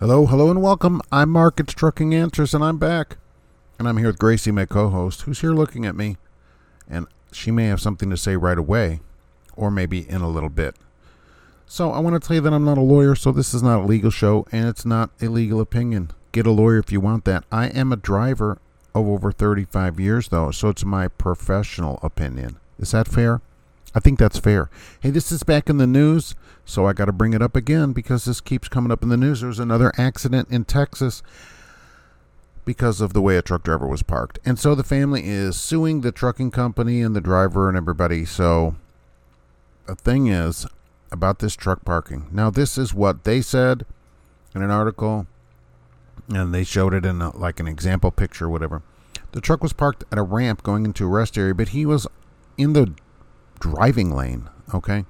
Hello, hello, and welcome. I'm Mark. It's Trucking Answers, and I'm back. And I'm here with Gracie, my co host, who's here looking at me. And she may have something to say right away, or maybe in a little bit. So I want to tell you that I'm not a lawyer, so this is not a legal show, and it's not a legal opinion. Get a lawyer if you want that. I am a driver of over 35 years, though, so it's my professional opinion. Is that fair? I think that's fair. Hey, this is back in the news, so I got to bring it up again because this keeps coming up in the news. There's another accident in Texas because of the way a truck driver was parked. And so the family is suing the trucking company and the driver and everybody. So the thing is about this truck parking. Now, this is what they said in an article, and they showed it in a, like an example picture, whatever. The truck was parked at a ramp going into a rest area, but he was in the driving lane, okay?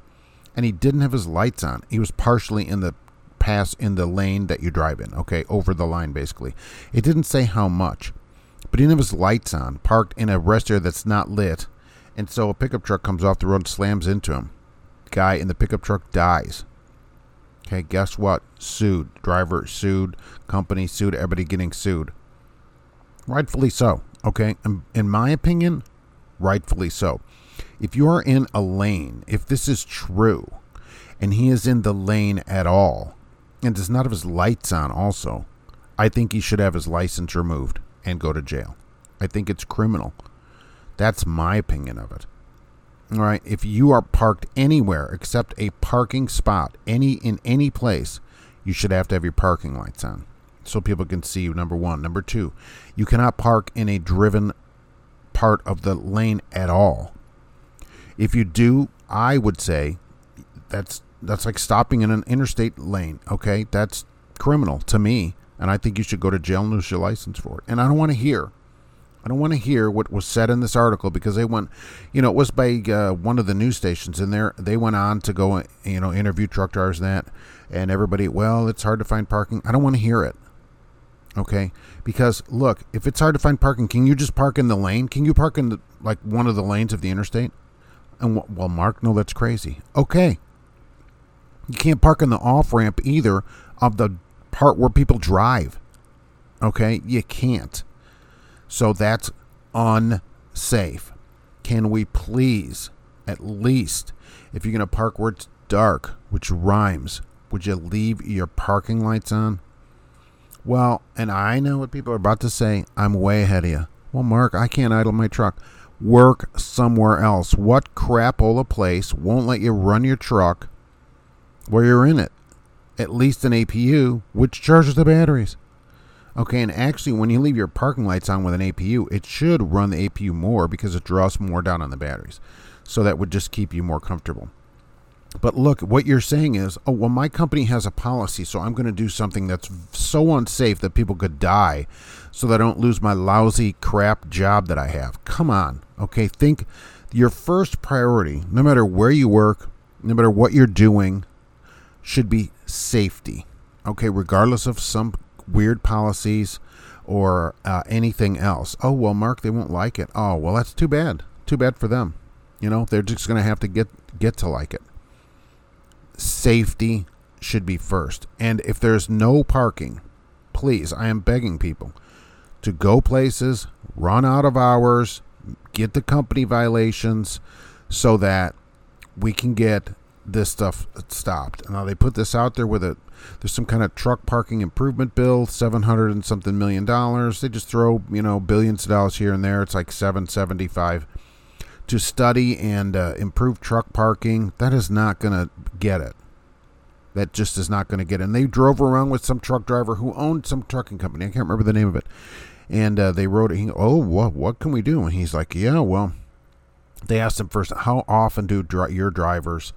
And he didn't have his lights on. He was partially in the pass in the lane that you drive in, okay? Over the line, basically. It didn't say how much, but he didn't have his lights on, parked in a rest area that's not lit. And so a pickup truck comes off the road and slams into him. Guy in the pickup truck dies. Okay, guess what? Sued. Driver sued. Company sued. Everybody getting sued. Rightfully so. Okay, in, in my opinion, rightfully so if you are in a lane, if this is true, and he is in the lane at all, and does not have his lights on also, I think he should have his license removed and go to jail. I think it's criminal. That's my opinion of it. All right, if you are parked anywhere except a parking spot, any in any place, you should have to have your parking lights on so people can see you number 1. Number 2, you cannot park in a driven part of the lane at all. If you do, I would say that's that's like stopping in an interstate lane. Okay, that's criminal to me, and I think you should go to jail and lose your license for it. And I don't want to hear. I don't want to hear what was said in this article because they went, you know, it was by uh, one of the news stations, and there they went on to go, you know, interview truck drivers and that, and everybody. Well, it's hard to find parking. I don't want to hear it. Okay, because look, if it's hard to find parking, can you just park in the lane? Can you park in the, like one of the lanes of the interstate? And well, Mark, no, that's crazy. Okay. You can't park in the off ramp either of the part where people drive. Okay? You can't. So that's unsafe. Can we please, at least, if you're going to park where it's dark, which rhymes, would you leave your parking lights on? Well, and I know what people are about to say. I'm way ahead of you. Well, Mark, I can't idle my truck work somewhere else. What crapola place won't let you run your truck where you're in it? At least an APU, which charges the batteries. Okay, and actually, when you leave your parking lights on with an APU, it should run the APU more because it draws more down on the batteries. So that would just keep you more comfortable. But look, what you're saying is, oh, well, my company has a policy, so I'm going to do something that's so unsafe that people could die so that I don't lose my lousy crap job that I have. Come on. Okay, think your first priority, no matter where you work, no matter what you're doing, should be safety. Okay, regardless of some weird policies or uh, anything else. Oh, well, Mark, they won't like it. Oh, well, that's too bad. Too bad for them. You know, they're just going to have to get get to like it safety should be first. And if there's no parking, please, I am begging people to go places, run out of hours, get the company violations so that we can get this stuff stopped. Now they put this out there with a there's some kind of truck parking improvement bill, seven hundred and something million dollars. They just throw you know billions of dollars here and there. It's like seven seventy five to study and uh, improve truck parking, that is not going to get it. That just is not going to get it. And they drove around with some truck driver who owned some trucking company. I can't remember the name of it. And uh, they wrote it. Oh, what, what can we do? And he's like, yeah, well, they asked him first, how often do dri- your drivers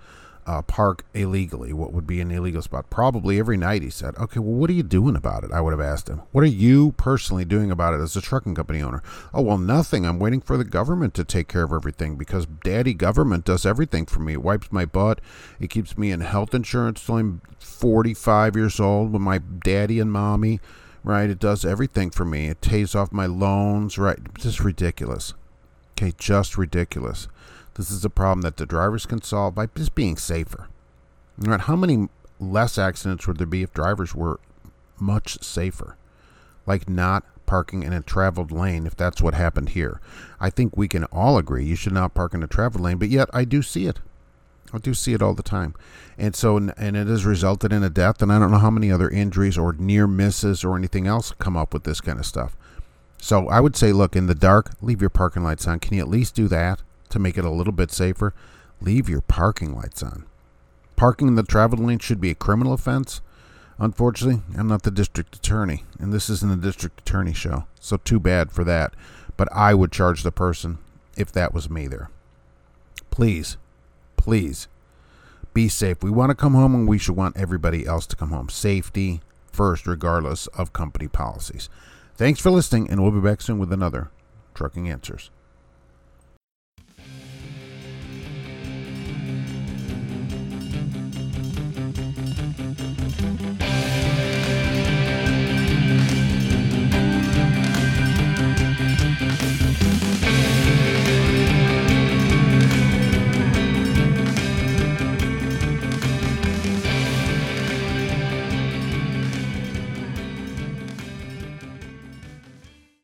uh, park illegally, what would be an illegal spot? Probably every night, he said. Okay, well, what are you doing about it? I would have asked him. What are you personally doing about it as a trucking company owner? Oh, well, nothing. I'm waiting for the government to take care of everything because daddy government does everything for me. It wipes my butt. It keeps me in health insurance till I'm 45 years old with my daddy and mommy, right? It does everything for me. It pays off my loans, right? Just ridiculous. Okay, just ridiculous. This is a problem that the drivers can solve by just being safer. Right, how many less accidents would there be if drivers were much safer. Like not parking in a traveled lane if that's what happened here. I think we can all agree you should not park in a traveled lane, but yet I do see it. I do see it all the time. And so, and it has resulted in a death, and I don't know how many other injuries or near misses or anything else come up with this kind of stuff. So I would say, look, in the dark, leave your parking lights on. Can you at least do that to make it a little bit safer? Leave your parking lights on. Parking in the travel lane should be a criminal offense. Unfortunately, I'm not the district attorney, and this isn't a district attorney show, so too bad for that. But I would charge the person if that was me there. Please, please be safe. We want to come home and we should want everybody else to come home. Safety first, regardless of company policies. Thanks for listening, and we'll be back soon with another Trucking Answers.